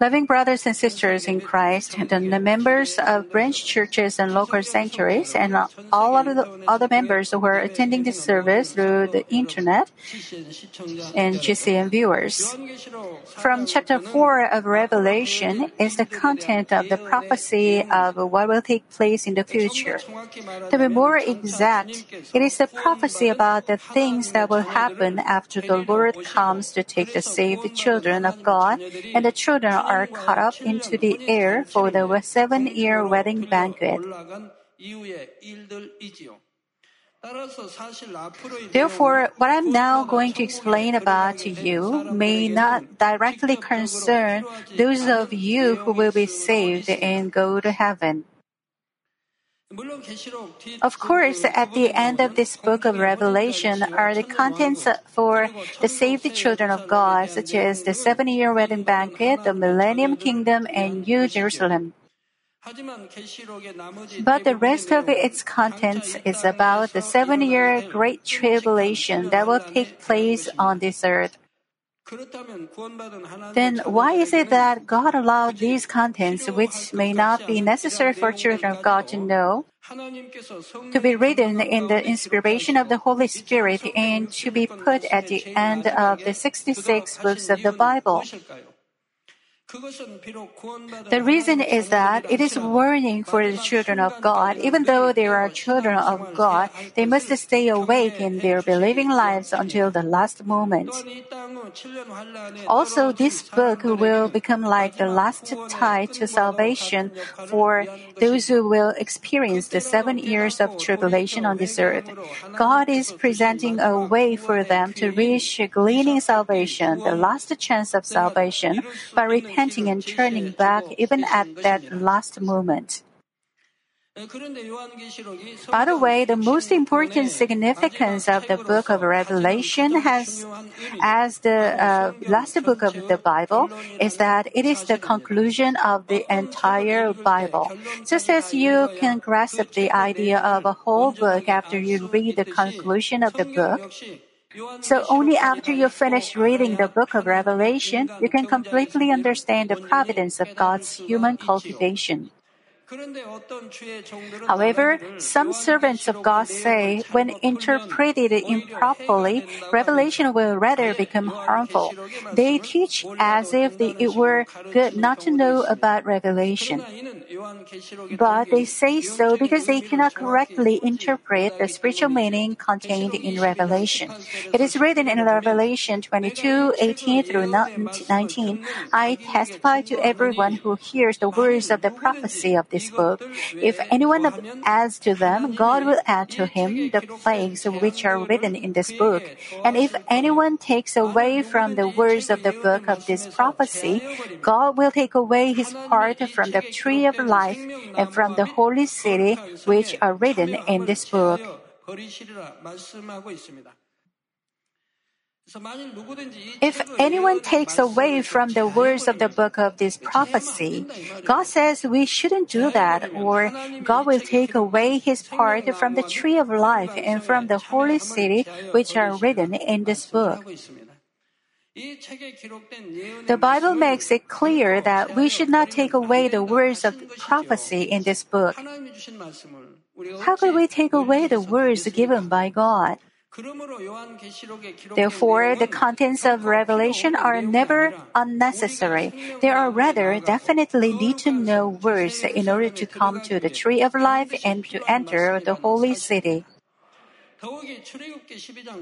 Loving brothers and sisters in Christ, the members of branch churches and local sanctuaries, and all of the other members who are attending this service through the internet, and GCN viewers. From chapter 4 of Revelation is the content of the prophecy of what will take place in the future. To be more exact, it is the prophecy about the things that will happen after the Lord comes to take the saved children of God and the children are caught up into the air for the seven year wedding banquet. Therefore, what I'm now going to explain about to you may not directly concern those of you who will be saved and go to heaven. Of course, at the end of this book of Revelation are the contents for the saved children of God, such as the seven year wedding banquet, the millennium kingdom, and New Jerusalem. But the rest of its contents is about the seven year great tribulation that will take place on this earth. Then why is it that God allowed these contents, which may not be necessary for children of God to know, to be written in the inspiration of the Holy Spirit and to be put at the end of the 66 books of the Bible? The reason is that it is warning for the children of God. Even though they are children of God, they must stay awake in their believing lives until the last moment. Also, this book will become like the last tie to salvation for those who will experience the seven years of tribulation on this earth. God is presenting a way for them to reach gleaning salvation, the last chance of salvation, by repenting and turning back even at that last moment. By the way, the most important significance of the book of Revelation has, as the uh, last book of the Bible, is that it is the conclusion of the entire Bible. Just as you can grasp the idea of a whole book after you read the conclusion of the book, so only after you finish reading the book of Revelation, you can completely understand the providence of God's human cultivation. However, some servants of God say when interpreted improperly, revelation will rather become harmful. They teach as if it were good not to know about revelation. But they say so because they cannot correctly interpret the spiritual meaning contained in Revelation. It is written in Revelation 22, 18 through 19, I testify to everyone who hears the words of the prophecy of this book. If anyone adds to them, God will add to him the plagues which are written in this book. And if anyone takes away from the words of the book of this prophecy, God will take away his part from the tree of life and from the holy city which are written in this book. If anyone takes away from the words of the book of this prophecy, God says we shouldn't do that, or God will take away his part from the tree of life and from the holy city which are written in this book. The Bible makes it clear that we should not take away the words of prophecy in this book. How could we take away the words given by God? Therefore, the contents of Revelation are never unnecessary. They are rather definitely need to know words in order to come to the tree of life and to enter the holy city.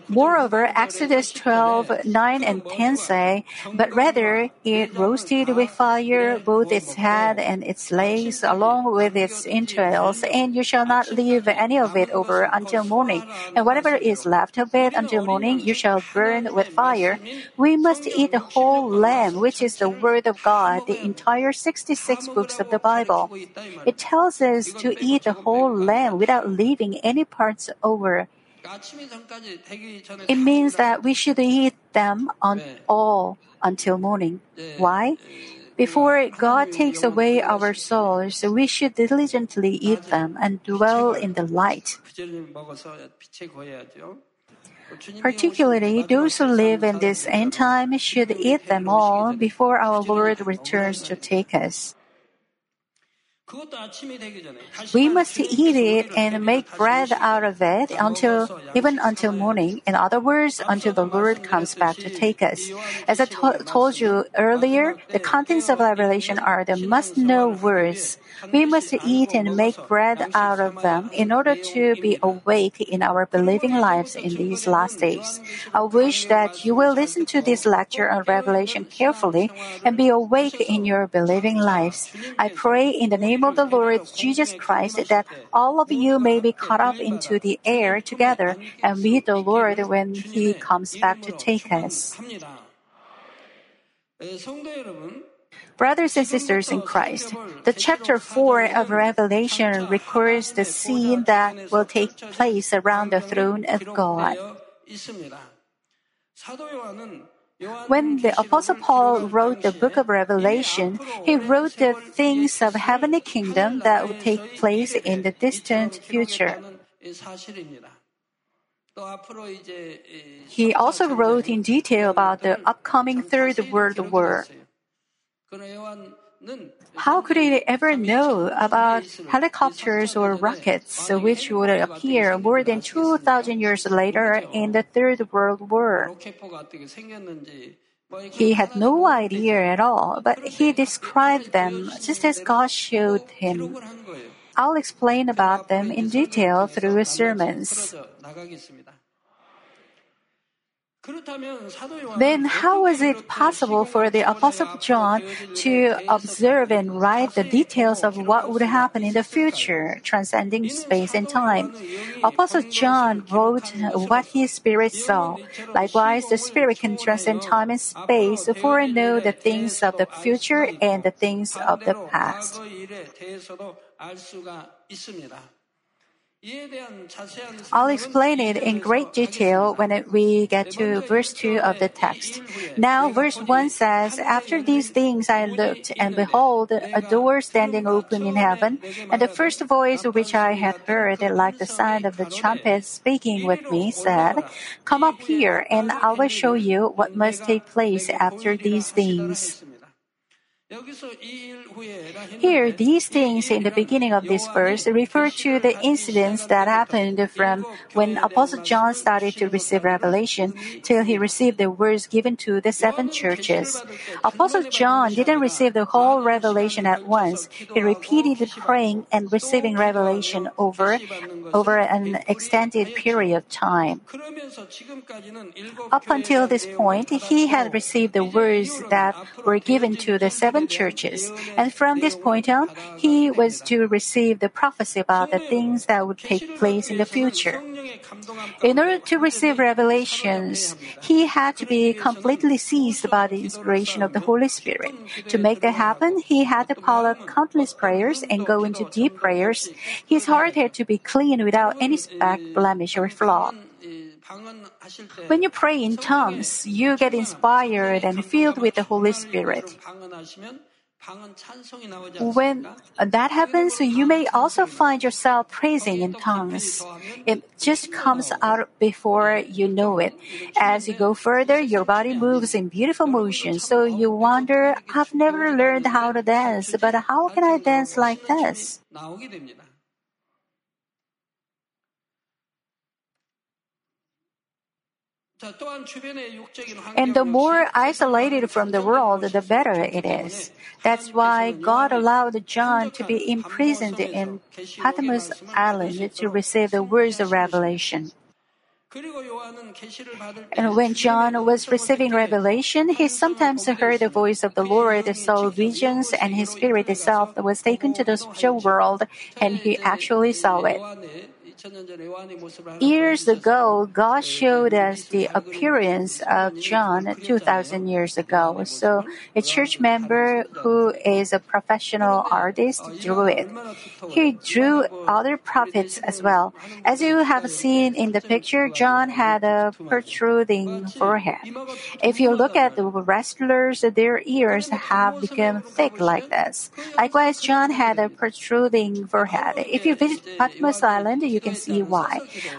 Moreover, Exodus 12, 9 and 10 say, But rather it roasted with fire both its head and its legs along with its entrails, and you shall not leave any of it over until morning. And whatever is left of it until morning you shall burn with fire. We must eat the whole lamb, which is the word of God, the entire 66 books of the Bible. It tells us to eat the whole lamb without leaving any parts over. It means that we should eat them on all until morning. Why? Before God takes away our souls, we should diligently eat them and dwell in the light. Particularly, those who live in this end time should eat them all before our Lord returns to take us. We must eat it and make bread out of it until even until morning. In other words, until the Lord comes back to take us. As I to- told you earlier, the contents of Revelation are the must-know words. We must eat and make bread out of them in order to be awake in our believing lives in these last days. I wish that you will listen to this lecture on Revelation carefully and be awake in your believing lives. I pray in the name of the Lord Jesus Christ that all of you may be caught up into the air together and meet the Lord when He comes back to take us. Brothers and sisters in Christ, the chapter 4 of Revelation records the scene that will take place around the throne of God. When the Apostle Paul wrote the book of Revelation, he wrote the things of heavenly kingdom that would take place in the distant future. He also wrote in detail about the upcoming Third World War. How could he ever know about helicopters or rockets which would appear more than 2,000 years later in the Third World War? He had no idea at all, but he described them just as God showed him. I'll explain about them in detail through his sermons. Then how was it possible for the Apostle John to observe and write the details of what would happen in the future, transcending space and time? Apostle John wrote what his spirit saw. Likewise, the spirit can transcend time and space, foreknow the things of the future and the things of the past. I'll explain it in great detail when we get to verse 2 of the text. Now, verse 1 says, After these things I looked, and behold, a door standing open in heaven, and the first voice which I had heard, like the sound of the trumpet speaking with me, said, Come up here, and I will show you what must take place after these things. Here, these things in the beginning of this verse refer to the incidents that happened from when Apostle John started to receive revelation till he received the words given to the seven churches. Apostle John didn't receive the whole revelation at once. He repeated praying and receiving revelation over, over an extended period of time. Up until this point, he had received the words that were given to the seven churches. And from this point on, he was to receive the prophecy about the things that would take place in the future. In order to receive revelations, he had to be completely seized by the inspiration of the Holy Spirit. To make that happen, he had to pile up countless prayers and go into deep prayers. His heart had to be clean without any speck, blemish, or flaw. When you pray in tongues, you get inspired and filled with the Holy Spirit. When that happens, you may also find yourself praising in tongues. It just comes out before you know it. As you go further, your body moves in beautiful motion, so you wonder, I've never learned how to dance, but how can I dance like this? And the more isolated from the world, the better it is. That's why God allowed John to be imprisoned in Patmos Island to receive the words of revelation. And when John was receiving revelation, he sometimes heard the voice of the Lord, saw visions, and his spirit itself was taken to the spiritual world, and he actually saw it. Years ago, God showed us the appearance of John 2,000 years ago. So a church member who is a professional artist drew it. He drew other prophets as well. As you have seen in the picture, John had a protruding forehead. If you look at the wrestlers, their ears have become thick like this. Likewise, John had a protruding forehead. If you visit Patmos Island, you can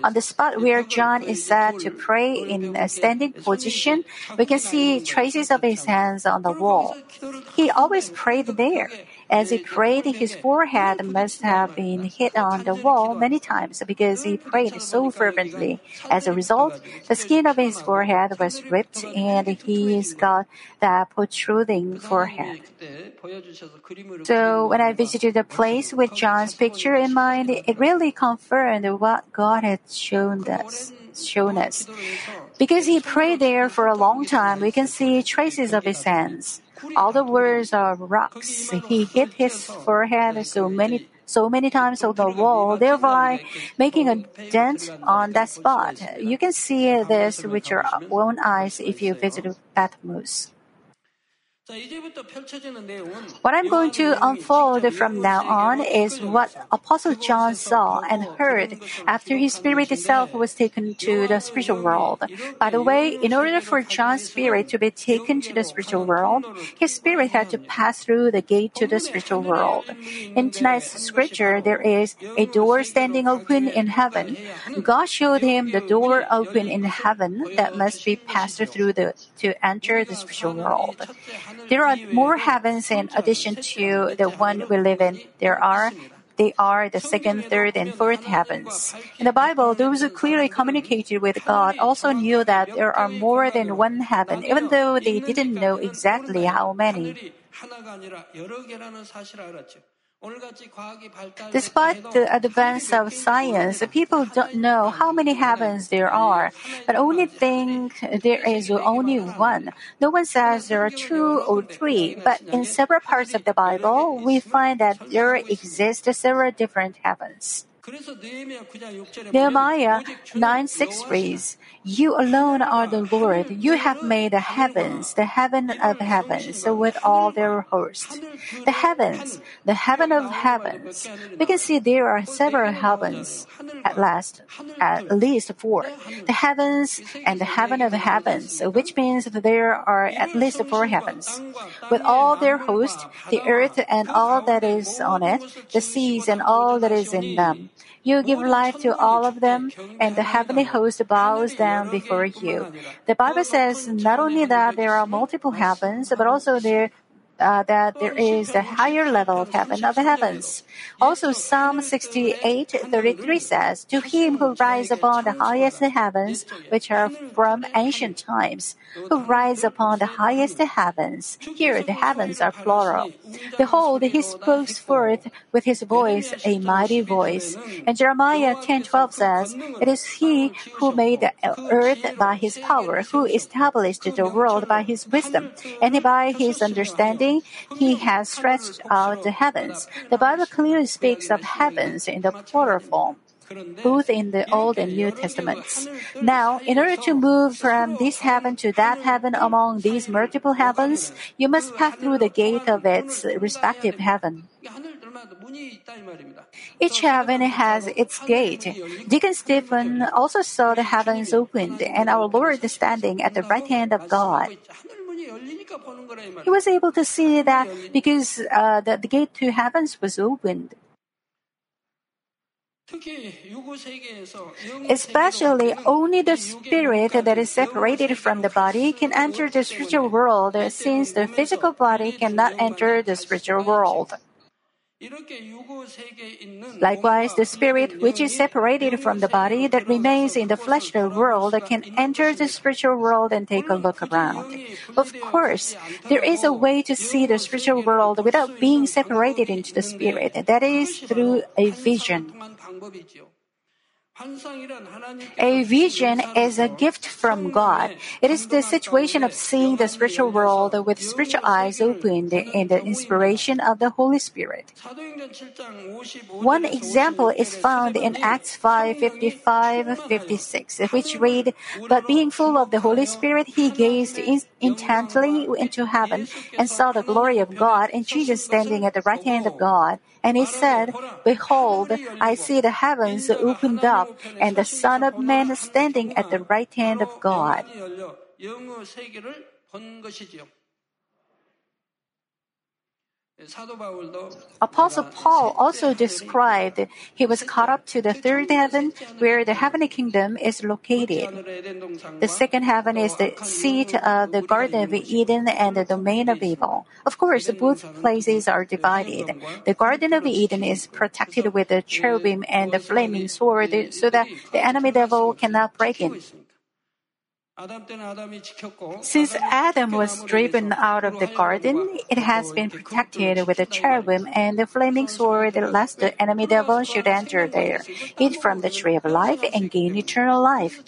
On the spot where John is said to pray in a standing position, we can see traces of his hands on the wall. He always prayed there. As he prayed, his forehead must have been hit on the wall many times because he prayed so fervently. As a result, the skin of his forehead was ripped and he's got that protruding forehead. So when I visited the place with John's picture in mind, it really confirmed what God had shown us. Shown us. Because he prayed there for a long time, we can see traces of his hands. All the words are rocks. He hit his forehead so many so many times on the wall, thereby making a dent on that spot. You can see this with your own eyes if you visit Patmos. What I'm going to unfold from now on is what Apostle John saw and heard after his spirit itself was taken to the spiritual world. By the way, in order for John's spirit to be taken to the spiritual world, his spirit had to pass through the gate to the spiritual world. In tonight's scripture, there is a door standing open in heaven. God showed him the door open in heaven that must be passed through the, to enter the spiritual world. There are more heavens in addition to the one we live in. There are they are the second, third, and fourth heavens. In the Bible, those who clearly communicated with God also knew that there are more than one heaven, even though they didn't know exactly how many. Despite the advance of science, people don't know how many heavens there are, but only think there is only one. No one says there are two or three, but in several parts of the Bible, we find that there exist several different heavens. Nehemiah 9 6 reads, You alone are the Lord. You have made the heavens, the heaven of heavens, with all their hosts. The heavens, the heaven of heavens. We can see there are several heavens, at last, at least four. The heavens and the heaven of heavens, which means that there are at least four heavens. With all their hosts, the earth and all that is on it, the seas and all that is in them. You give life to all of them, and the heavenly host bows down before you. The Bible says not only that there are multiple heavens, but also there uh, that there is a higher level of heaven of the heavens. Also, Psalm 68:33 says, To him who rides upon the highest heavens, which are from ancient times, who rides upon the highest heavens. Here, the heavens are plural. Behold, he spoke forth with his voice, a mighty voice. And Jeremiah 10:12 says, It is he who made the earth by his power, who established the world by his wisdom, and by his understanding he has stretched out the heavens. The Bible clearly speaks of heavens in the plural form both in the Old and New Testaments. Now, in order to move from this heaven to that heaven among these multiple heavens, you must pass through the gate of its respective heaven. Each heaven has its gate. Deacon Stephen also saw the heavens opened and our Lord standing at the right hand of God. He was able to see that because uh, the, the gate to heavens was opened. Especially, only the spirit that is separated from the body can enter the spiritual world, since the physical body cannot enter the spiritual world. Likewise, the spirit which is separated from the body that remains in the fleshly world can enter the spiritual world and take a look around. Of course, there is a way to see the spiritual world without being separated into the spirit. That is through a vision. A vision is a gift from God. It is the situation of seeing the spiritual world with spiritual eyes opened in the inspiration of the Holy Spirit. One example is found in Acts 5 55 56, which read, But being full of the Holy Spirit, he gazed intently into heaven and saw the glory of God and Jesus standing at the right hand of God. And he said, Behold, I see the heavens opened up and the Son of Man is standing at the right hand of God. Apostle Paul also described he was caught up to the third heaven where the heavenly kingdom is located. The second heaven is the seat of the Garden of Eden and the domain of evil. Of course, both places are divided. The Garden of Eden is protected with the cherubim and the flaming sword so that the enemy devil cannot break in. Since Adam was driven out of the garden, it has been protected with a cherubim and the flaming sword lest the enemy devil should enter there, eat from the tree of life and gain eternal life.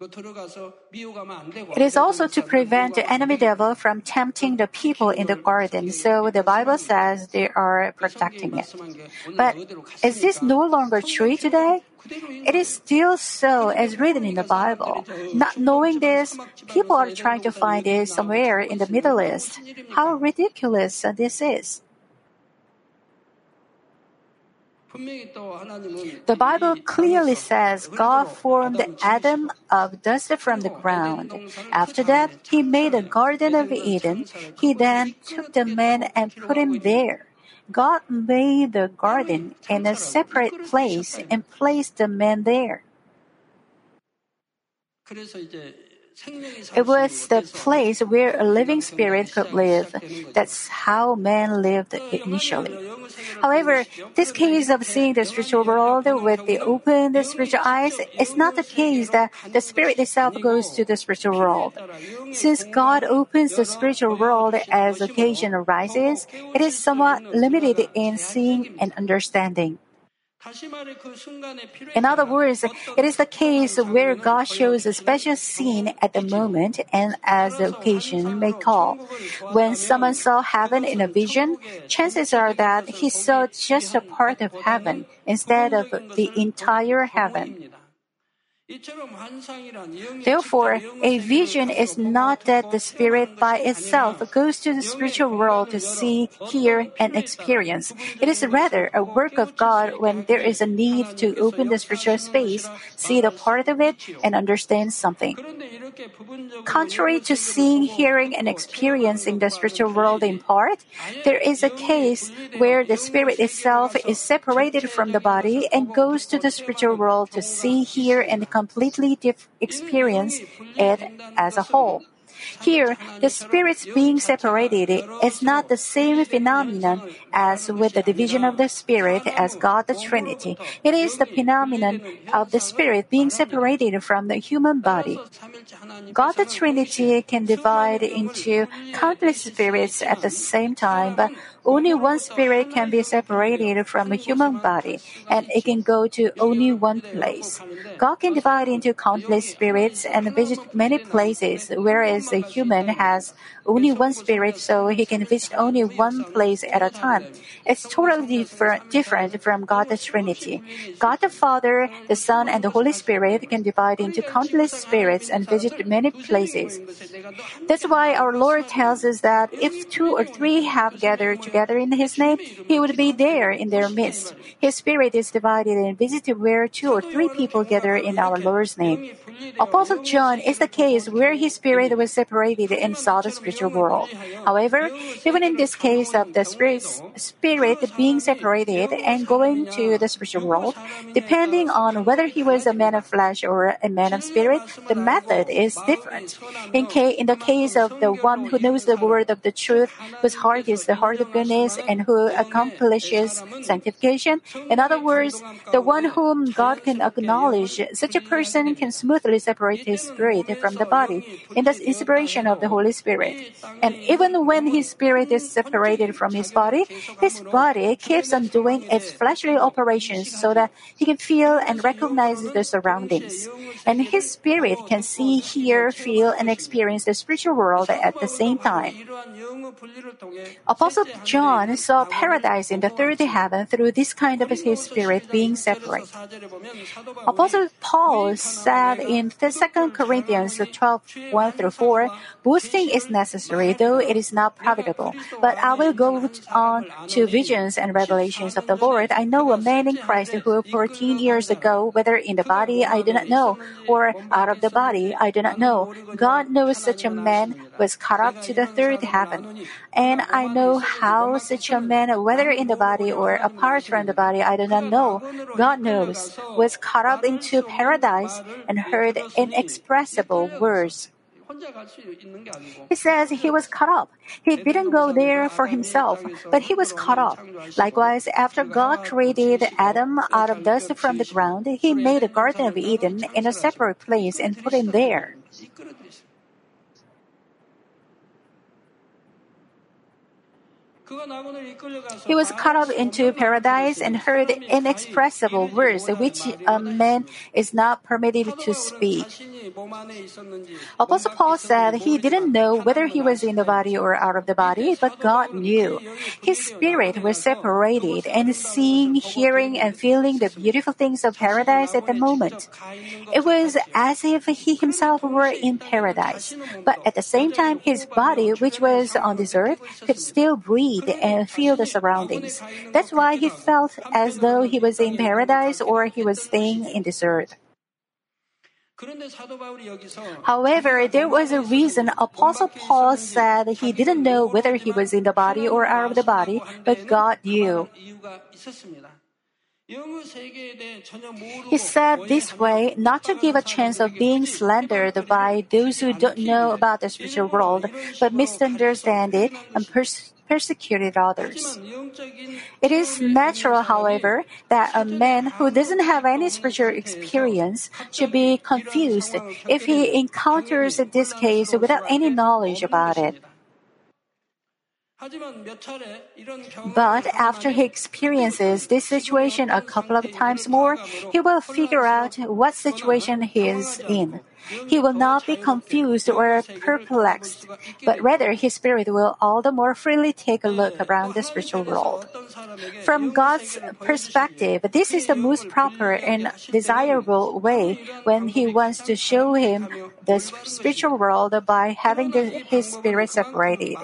It is also to prevent the enemy devil from tempting the people in the garden, so the Bible says they are protecting it. But is this no longer true today? It is still so as written in the Bible. Not knowing this, people are trying to find it somewhere in the Middle East. How ridiculous this is. The Bible clearly says God formed Adam of dust from the ground. After that, he made a garden of Eden. He then took the man and put him there. God made the garden in a separate place and placed the man there. It was the place where a living spirit could live. That's how man lived initially. However, this case of seeing the spiritual world with the open spiritual eyes is not the case that the spirit itself goes to the spiritual world. Since God opens the spiritual world as occasion arises, it is somewhat limited in seeing and understanding. In other words, it is the case where God shows a special scene at the moment and as the occasion may call. When someone saw heaven in a vision, chances are that he saw just a part of heaven instead of the entire heaven. Therefore, a vision is not that the spirit by itself goes to the spiritual world to see, hear, and experience. It is rather a work of God when there is a need to open the spiritual space, see the part of it, and understand something. Contrary to seeing, hearing, and experiencing the spiritual world in part, there is a case where the spirit itself is separated from the body and goes to the spiritual world to see, hear, and completely experience it as a whole. Here, the spirits being separated is not the same phenomenon as with the division of the spirit as God the Trinity. It is the phenomenon of the spirit being separated from the human body. God the Trinity can divide into countless spirits at the same time, but only one spirit can be separated from a human body, and it can go to only one place. God can divide into countless spirits and visit many places, whereas a human has only one spirit, so he can visit only one place at a time. It's totally different, from God the Trinity. God the Father, the Son, and the Holy Spirit can divide into countless spirits and visit many places. That's why our Lord tells us that if two or three have gathered together in His name, He would be there in their midst. His Spirit is divided and visited where two or three people gather in our Lord's name. Apostle John is the case where his spirit was separated and saw the spiritual world. However, even in this case of the spirit, spirit being separated and going to the spiritual world, depending on whether he was a man of flesh or a man of spirit, the method is different. In, ca- in the case of the one who knows the word of the truth, whose heart is the heart of and who accomplishes sanctification, in other words, the one whom God can acknowledge, such a person can smoothly separate his spirit from the body in the inspiration of the Holy Spirit. And even when his spirit is separated from his body, his body keeps on doing its fleshly operations so that he can feel and recognize the surroundings. And his spirit can see, hear, feel, and experience the spiritual world at the same time. Apostle John saw paradise in the third heaven through this kind of his spirit being separate. Apostle Paul said in 2 Corinthians 12 1 through 4 Therefore, boasting is necessary, though it is not profitable. But I will go on to visions and revelations of the Lord. I know a man in Christ who 14 years ago, whether in the body I do not know, or out of the body I do not know, God knows such a man was caught up to the third heaven. And I know how such a man, whether in the body or apart from the body, I do not know, God knows, was caught up into paradise and heard inexpressible words. He says he was caught up. He didn't go there for himself, but he was caught up. Likewise, after God created Adam out of dust from the ground, he made a Garden of Eden in a separate place and put him there. He was caught up into paradise and heard inexpressible words which a man is not permitted to speak. Apostle Paul said he didn't know whether he was in the body or out of the body, but God knew. His spirit was separated and seeing, hearing, and feeling the beautiful things of paradise at the moment. It was as if he himself were in paradise, but at the same time his body, which was on this earth, could still breathe and feel the surroundings. That's why he felt as though he was in paradise or he was staying in this earth. However, there was a reason Apostle Paul said he didn't know whether he was in the body or out of the body, but God knew. He said this way not to give a chance of being slandered by those who don't know about the spiritual world, but misunderstand it and pers- persecuted others. It is natural, however, that a man who doesn't have any spiritual experience should be confused if he encounters this case without any knowledge about it. But after he experiences this situation a couple of times more, he will figure out what situation he is in. He will not be confused or perplexed, but rather his spirit will all the more freely take a look around the spiritual world. From God's perspective, this is the most proper and desirable way when He wants to show him the spiritual world by having the, his spirit separated.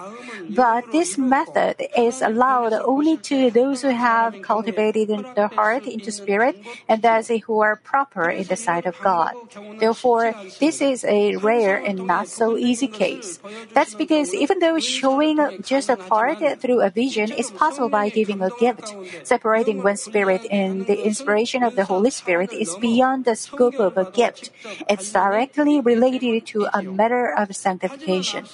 But this method is allowed only to those who have cultivated the heart into spirit and those who are proper in the sight of God. Therefore, this is a rare and not so easy case. That's because even though showing just a part through a vision is possible by giving a gift, separating one's spirit and the inspiration of the Holy Spirit is beyond the scope of a gift. It's directly related to a matter of sanctification.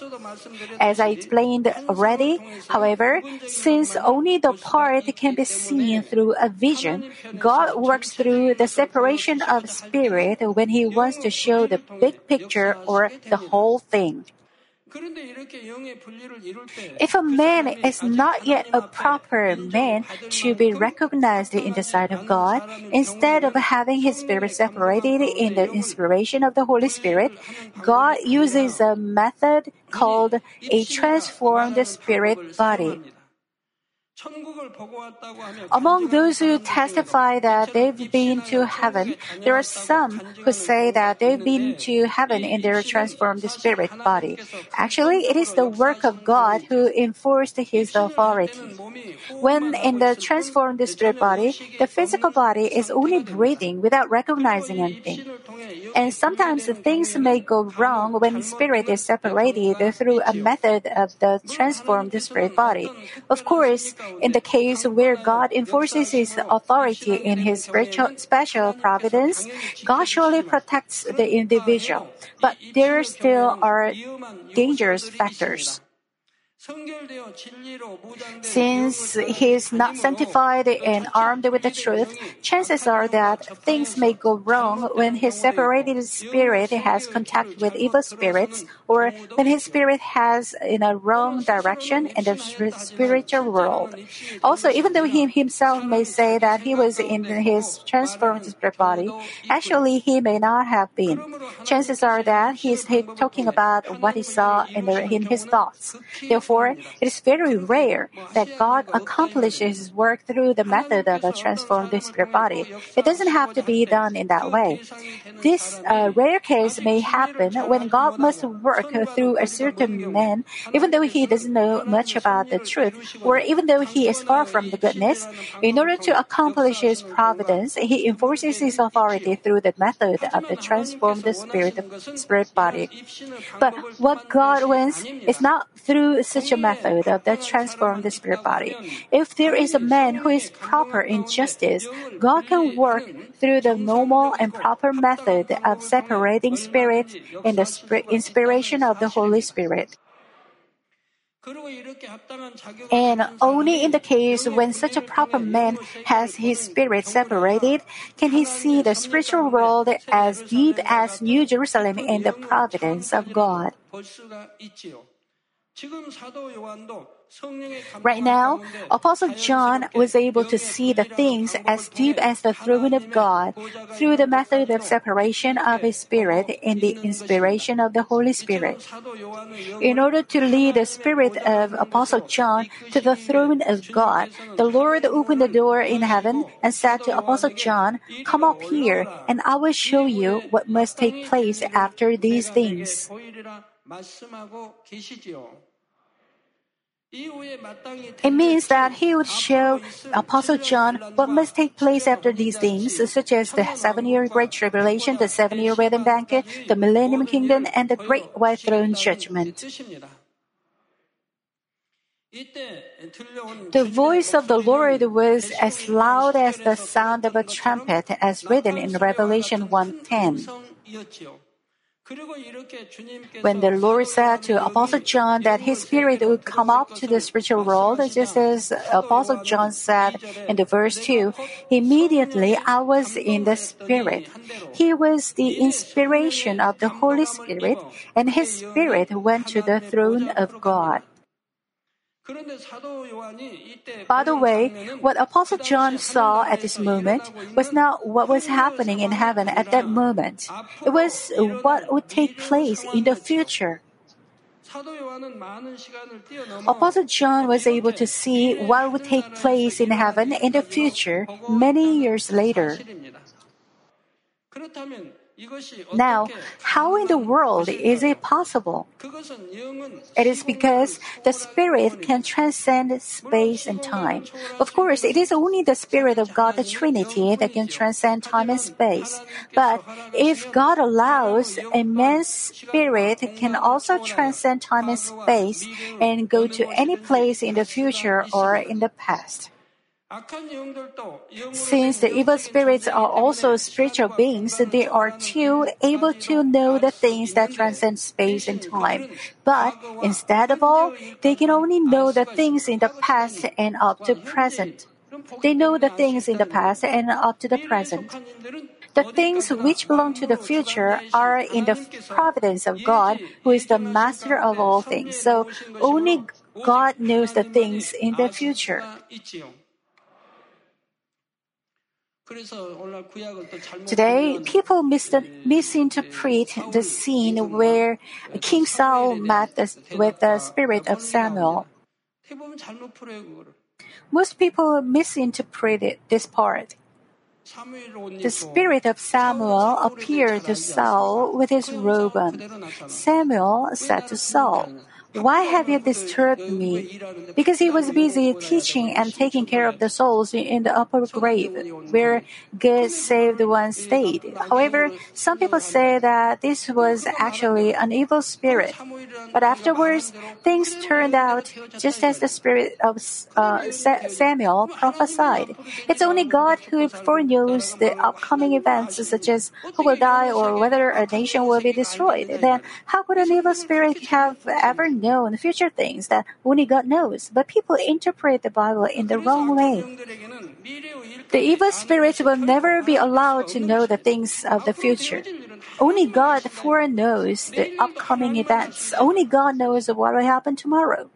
As I explained already, however, since only the part can be seen through a vision, God works through the separation of spirit when He wants to show the big picture or the whole thing. If a man is not yet a proper man to be recognized in the sight of God, instead of having his spirit separated in the inspiration of the Holy Spirit, God uses a method called a transformed spirit body. Among those who testify that they've been to heaven, there are some who say that they've been to heaven in their transformed spirit body. Actually, it is the work of God who enforced his authority. When in the transformed spirit body, the physical body is only breathing without recognizing anything. And sometimes things may go wrong when spirit is separated through a method of the transformed spirit body. Of course, in the case where God enforces His authority in His special providence, God surely protects the individual. But there still are dangerous factors. Since he is not sanctified and armed with the truth, chances are that things may go wrong when his separated spirit has contact with evil spirits or when his spirit has in a wrong direction in the spiritual world. Also, even though he himself may say that he was in his transformed spirit body, actually he may not have been. Chances are that he is talking about what he saw in, the, in his thoughts. Therefore, Therefore, it is very rare that God accomplishes his work through the method of a transformed spirit body. It doesn't have to be done in that way. This uh, rare case may happen when God must work through a certain man, even though he doesn't know much about the truth, or even though he is far from the goodness. In order to accomplish his providence, he enforces his authority through the method of the transformed spirit spirit body. But what God wants is not through such a method transforms the spirit body. If there is a man who is proper in justice, God can work through the normal and proper method of separating spirit and the inspiration of the Holy Spirit. And only in the case when such a proper man has his spirit separated can he see the spiritual world as deep as New Jerusalem in the providence of God. Right now, Apostle John was able to see the things as deep as the throne of God through the method of separation of his spirit and the inspiration of the Holy Spirit. In order to lead the spirit of Apostle John to the throne of God, the Lord opened the door in heaven and said to Apostle John, Come up here, and I will show you what must take place after these things. It means that he would show Apostle John what must take place after these things, such as the seven year great tribulation, the seven year wedding banquet, the millennium kingdom, and the great white throne judgment. The voice of the Lord was as loud as the sound of a trumpet, as written in Revelation 1:10. When the Lord said to Apostle John that his spirit would come up to the spiritual world, just as Apostle John said in the verse 2, immediately I was in the spirit. He was the inspiration of the Holy Spirit, and his spirit went to the throne of God. By the way, what Apostle John saw at this moment was not what was happening in heaven at that moment. It was what would take place in the future. Apostle John was able to see what would take place in heaven in the future many years later. Now, how in the world is it possible? It is because the Spirit can transcend space and time. Of course, it is only the Spirit of God, the Trinity, that can transcend time and space. But if God allows, a man's spirit can also transcend time and space and go to any place in the future or in the past. Since the evil spirits are also spiritual beings, they are too able to know the things that transcend space and time. But instead of all, they can only know the things in the past and up to present. They know the things in the past and up to the present. The things which belong to the future are in the providence of God, who is the master of all things. So only God knows the things in the future. Today, people mis- misinterpret the scene where King Saul met the, with the spirit of Samuel. Most people misinterpret this part. The spirit of Samuel appeared to Saul with his robe on. Samuel said to Saul, why have you disturbed me? Because he was busy teaching and taking care of the souls in the upper grave, where good saved ones stayed. However, some people say that this was actually an evil spirit. But afterwards, things turned out just as the spirit of uh, Samuel prophesied. It's only God who foreknows the upcoming events, such as who will die or whether a nation will be destroyed. Then, how could an evil spirit have ever known future things that only God knows, but people interpret the Bible in the wrong way. The evil spirits will never be allowed to know the things of the future. Only God foreknows the upcoming events. Only God knows what will happen tomorrow.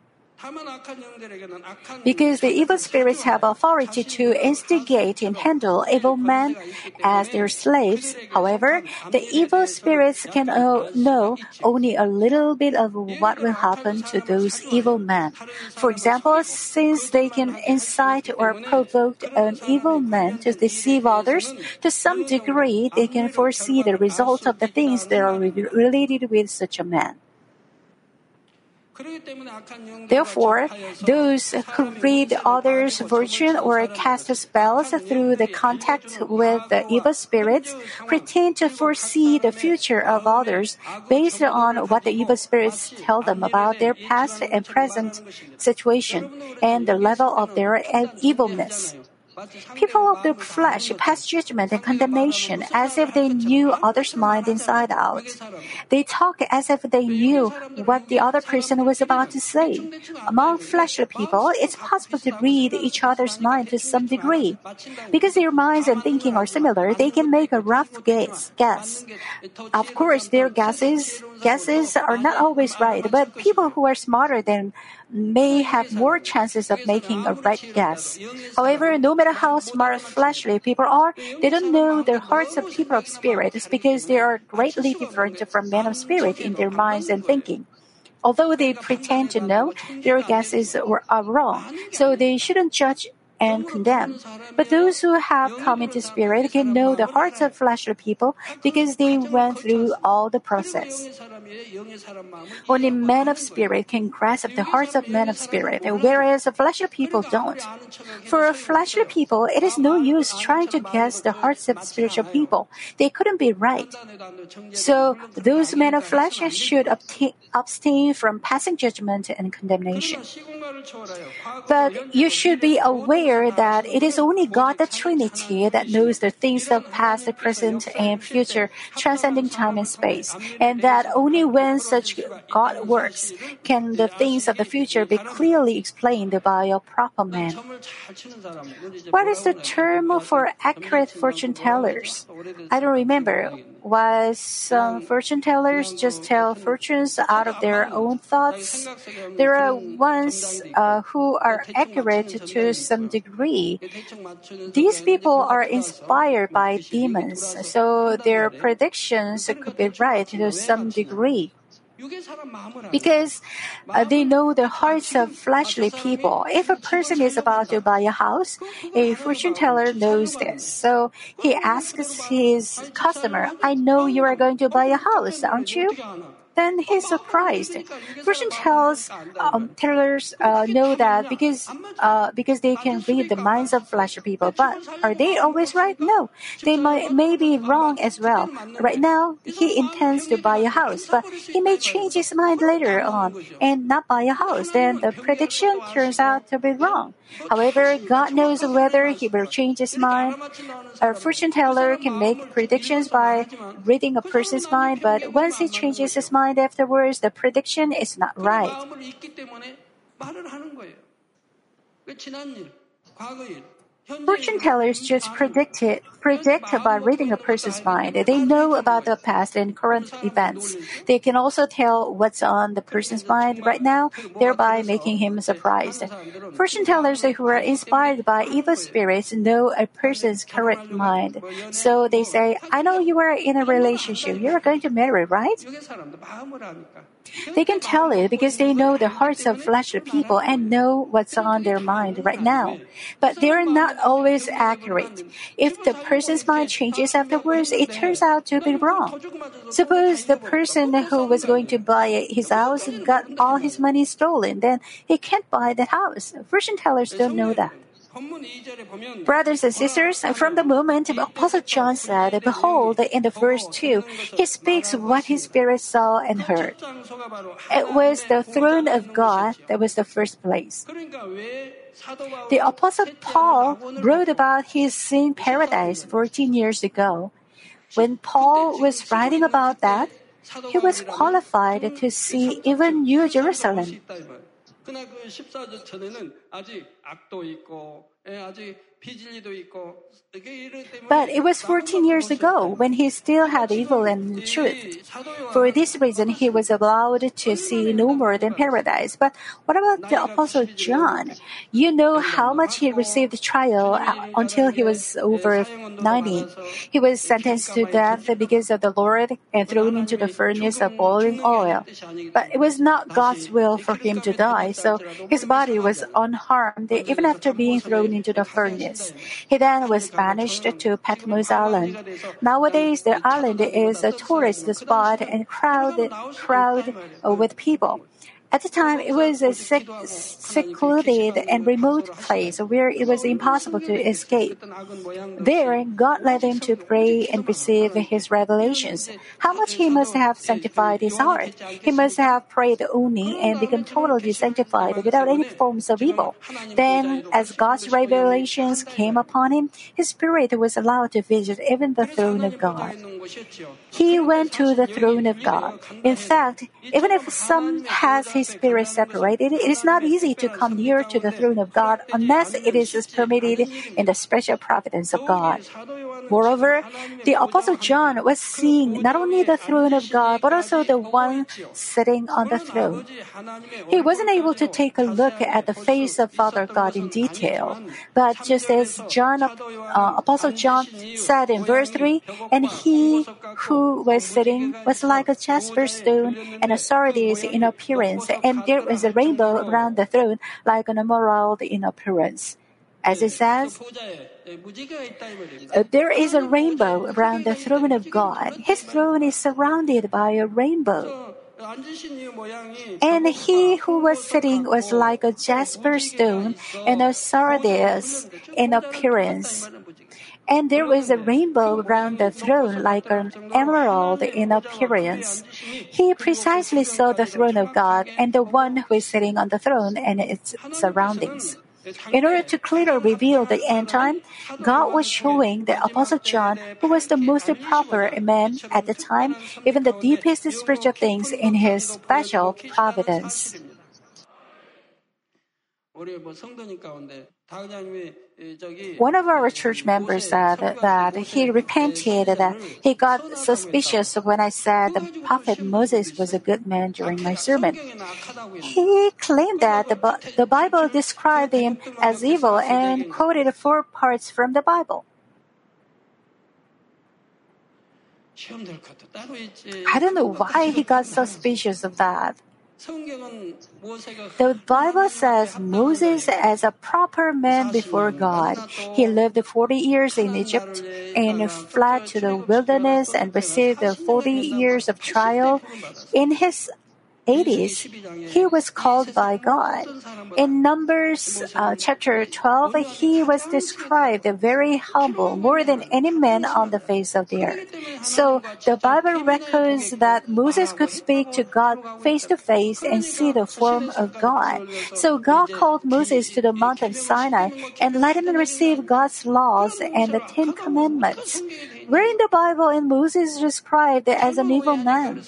Because the evil spirits have authority to instigate and handle evil men as their slaves. However, the evil spirits can know only a little bit of what will happen to those evil men. For example, since they can incite or provoke an evil man to deceive others, to some degree they can foresee the result of the things that are related with such a man. Therefore, those who read others' fortune or cast spells through the contact with the evil spirits pretend to foresee the future of others based on what the evil spirits tell them about their past and present situation and the level of their evilness. People of the flesh pass judgment and condemnation as if they knew others' mind inside out. They talk as if they knew what the other person was about to say. Among fleshly people, it's possible to read each other's mind to some degree. Because their minds and thinking are similar, they can make a rough guess. guess. Of course, their guesses guesses are not always right, but people who are smarter than may have more chances of making a right guess. However, no matter how smart fleshly people are, they don't know the hearts of people of spirit because they are greatly different from men of spirit in their minds and thinking. Although they pretend to know, their guesses are wrong, so they shouldn't judge and condemn. But those who have come into spirit can know the hearts of fleshly people because they went through all the process. Only men of spirit can grasp the hearts of men of spirit, whereas fleshly people don't. For fleshly people, it is no use trying to guess the hearts of spiritual people. They couldn't be right. So those men of flesh should abstain from passing judgment and condemnation. But you should be aware that it is only God the Trinity that knows the things of past, present, and future, transcending time and space, and that only when such God works can the things of the future be clearly explained by a proper man. What is the term for accurate fortune tellers? I don't remember. Was some fortune tellers just tell fortunes out of their own thoughts? There are ones uh, who are accurate to some degree. These people are inspired by demons, so their predictions could be right to some degree. Because uh, they know the hearts of fleshly people. If a person is about to buy a house, a fortune teller knows this. So he asks his customer, I know you are going to buy a house, aren't you? Then he's surprised. Fortune tells um, tellers uh, know that because uh, because they can read the minds of flesh people. But are they always right? No, they might may be wrong as well. Right now, he intends to buy a house, but he may change his mind later on and not buy a house. Then the prediction turns out to be wrong. However, God knows whether he will change his mind. A fortune teller can make predictions by reading a person's mind, but once he changes his mind afterwards, the prediction is not right. Fortune tellers just predict it, predict by reading a person's mind. They know about the past and current events. They can also tell what's on the person's mind right now, thereby making him surprised. Fortune tellers who are inspired by evil spirits know a person's current mind. So they say, I know you are in a relationship. You are going to marry, right? They can tell it because they know the hearts of fleshly people and know what's on their mind right now. But they are not always accurate. If the person's mind changes afterwards, it turns out to be wrong. Suppose the person who was going to buy his house got all his money stolen, then he can't buy the house. Fortune tellers don't know that. Brothers and sisters, from the moment Apostle John said, Behold, in the verse 2, he speaks what his spirit saw and heard. It was the throne of God that was the first place. The Apostle Paul wrote about his sin paradise 14 years ago. When Paul was writing about that, he was qualified to see even New Jerusalem. 그러나 그 14조 전에는 아직 악도 있고, 예, 아직 But it was 14 years ago when he still had evil and truth. For this reason, he was allowed to see no more than paradise. But what about the Apostle John? You know how much he received trial until he was over 90. He was sentenced to death because of the Lord and thrown into the furnace of boiling oil. But it was not God's will for him to die, so his body was unharmed even after being thrown into the furnace. He then was banished to Patmos Island. Nowadays, the island is a tourist spot and crowded, crowd with people. At the time, it was a sec- secluded and remote place where it was impossible to escape. There, God led him to pray and receive his revelations. How much he must have sanctified his heart! He must have prayed only and become totally sanctified without any forms of evil. Then, as God's revelations came upon him, his spirit was allowed to visit even the throne of God. He went to the throne of God. In fact, even if some has spirit separated, it is not easy to come near to the throne of God unless it is permitted in the special providence of God. Moreover, the Apostle John was seeing not only the throne of God, but also the one sitting on the throne. He wasn't able to take a look at the face of Father God in detail, but just as John, uh, Apostle John said in verse 3, and he who was sitting was like a jasper stone and sardius in appearance, and there was a rainbow around the throne like an emerald in appearance. As it says, there is a rainbow around the throne of God. His throne is surrounded by a rainbow. And he who was sitting was like a jasper stone and a sardius in appearance. And there was a rainbow around the throne like an emerald in appearance. He precisely saw the throne of God and the one who is sitting on the throne and its surroundings. In order to clearly reveal the end time, God was showing the Apostle John, who was the most proper man at the time, even the deepest spiritual things in his special providence. One of our church members said that he repented that he got suspicious when I said the prophet Moses was a good man during my sermon. He claimed that the, Bible described him as evil and quoted four parts from the Bible. I don't know why he got suspicious of that. The Bible says Moses as a proper man before God. He lived 40 years in Egypt and fled to the wilderness and received the 40 years of trial. In his 80s, he was called by God. In Numbers uh, chapter 12, he was described very humble, more than any man on the face of the earth. So the Bible records that Moses could speak to God face to face and see the form of God. So God called Moses to the mountain Sinai and let him receive God's laws and the Ten Commandments. Where in the Bible is Moses is described as an evil man?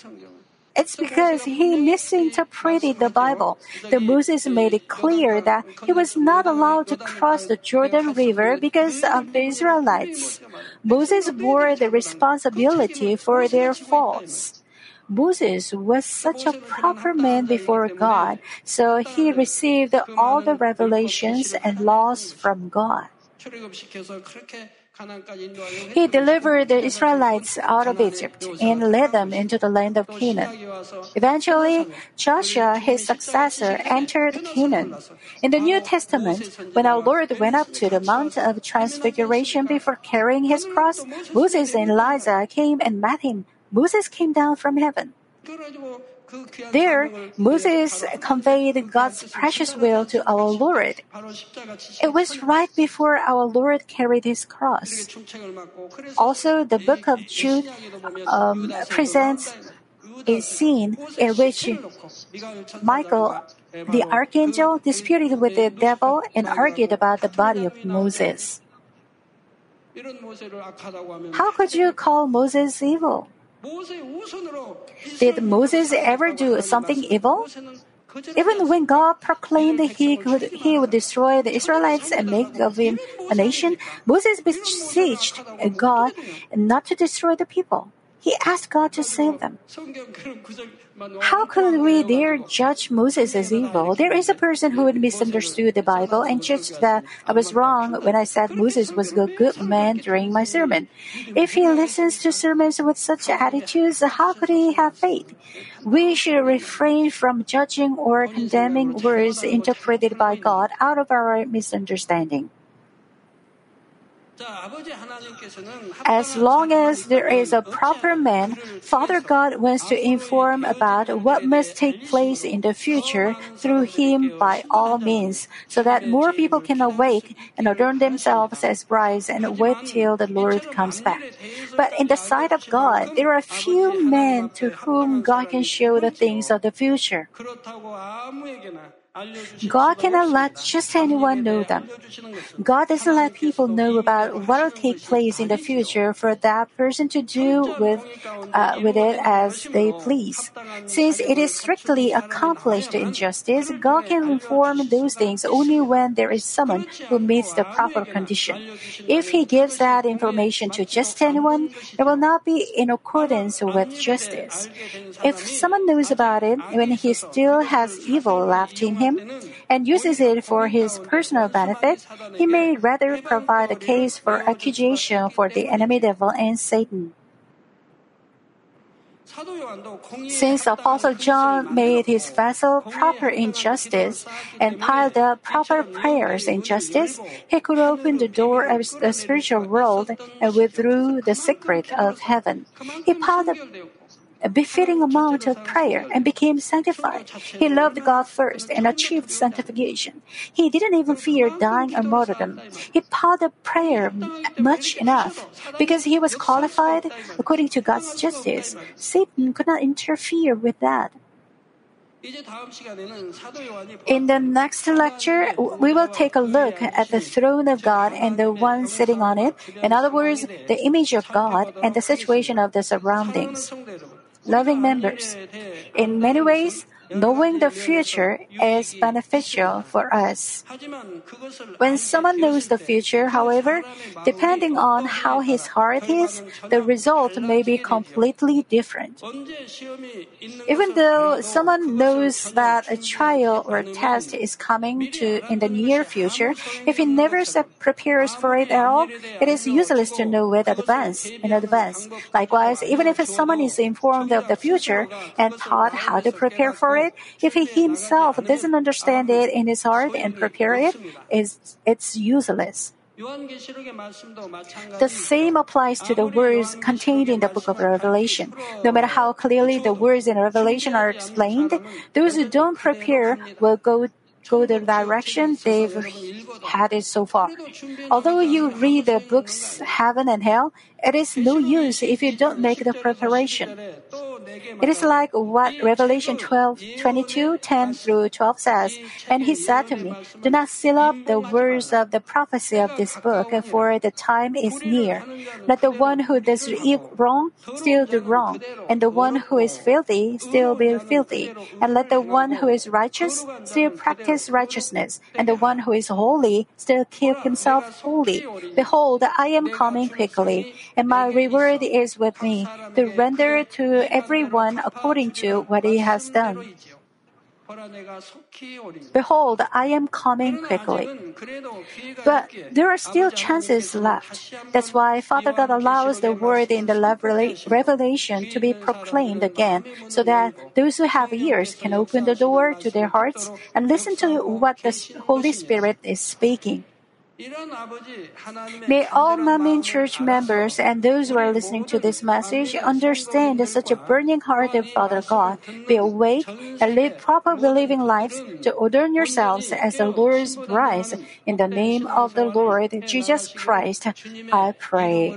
It's because he misinterpreted the Bible that Moses made it clear that he was not allowed to cross the Jordan River because of the Israelites. Moses bore the responsibility for their faults. Moses was such a proper man before God, so he received all the revelations and laws from God. He delivered the Israelites out of Egypt and led them into the land of Canaan. Eventually, Joshua, his successor, entered Canaan. In the New Testament, when our Lord went up to the Mount of Transfiguration before carrying his cross, Moses and Elijah came and met him. Moses came down from heaven. There, Moses conveyed God's precious will to our Lord. It was right before our Lord carried his cross. Also, the book of Jude um, presents a scene in which Michael, the archangel, disputed with the devil and argued about the body of Moses. How could you call Moses evil? Did Moses ever do something evil? Even when God proclaimed he could he would destroy the Israelites and make of him a nation, Moses beseeched God not to destroy the people. He asked God to save them. How could we dare judge Moses as evil? There is a person who misunderstood the Bible and judged that I was wrong when I said Moses was a good man during my sermon. If he listens to sermons with such attitudes, how could he have faith? We should refrain from judging or condemning words interpreted by God out of our misunderstanding. As long as there is a proper man, Father God wants to inform about what must take place in the future through him by all means, so that more people can awake and adorn themselves as brides and wait till the Lord comes back. But in the sight of God, there are few men to whom God can show the things of the future. God cannot let just anyone know them. God doesn't let people know about what will take place in the future for that person to do with, uh, with it as they please. Since it is strictly accomplished in justice, God can inform those things only when there is someone who meets the proper condition. If He gives that information to just anyone, it will not be in accordance with justice. If someone knows about it when he still has evil left in him, and uses it for his personal benefit, he may rather provide a case for accusation for the enemy devil and Satan. Since Apostle John made his vessel proper in justice and piled up proper prayers in justice, he could open the door of the spiritual world and withdrew the secret of heaven. He piled up a befitting amount of prayer and became sanctified. He loved God first and achieved sanctification. He didn't even fear dying or martyrdom. He piled up prayer much enough. Because he was qualified according to God's justice, Satan could not interfere with that. In the next lecture, we will take a look at the throne of God and the one sitting on it. In other words, the image of God and the situation of the surroundings loving members. In many ways, knowing the future is beneficial for us. When someone knows the future, however, depending on how his heart is, the result may be completely different. Even though someone knows that a trial or test is coming to in the near future, if he never prepares for it at all, it is useless to know it advance in advance. Likewise, even if someone is informed of the future and taught how to prepare for it, if he himself doesn't understand it in his heart and prepare it, it's, it's useless. The same applies to the words contained in the book of Revelation. No matter how clearly the words in Revelation are explained, those who don't prepare will go go the direction they've had it so far. Although you read the books Heaven and Hell, it is no use if you don't make the preparation. It is like what Revelation 12, 22, 10 through 12 says. And he said to me, Do not seal up the words of the prophecy of this book, for the time is near. Let the one who does wrong still do wrong, and the one who is filthy still be filthy. And let the one who is righteous still practice righteousness, and the one who is holy still keep himself holy. Behold, I am coming quickly and my reward is with me to render to everyone according to what he has done. Behold, I am coming quickly. But there are still chances left. That's why Father God allows the word in the revelation to be proclaimed again, so that those who have ears can open the door to their hearts and listen to what the Holy Spirit is speaking. May all Manmin Church members and those who are listening to this message understand such a burning heart of Father God, be awake, and live proper believing lives to adorn yourselves as the Lord's bride. In the name of the Lord Jesus Christ, I pray.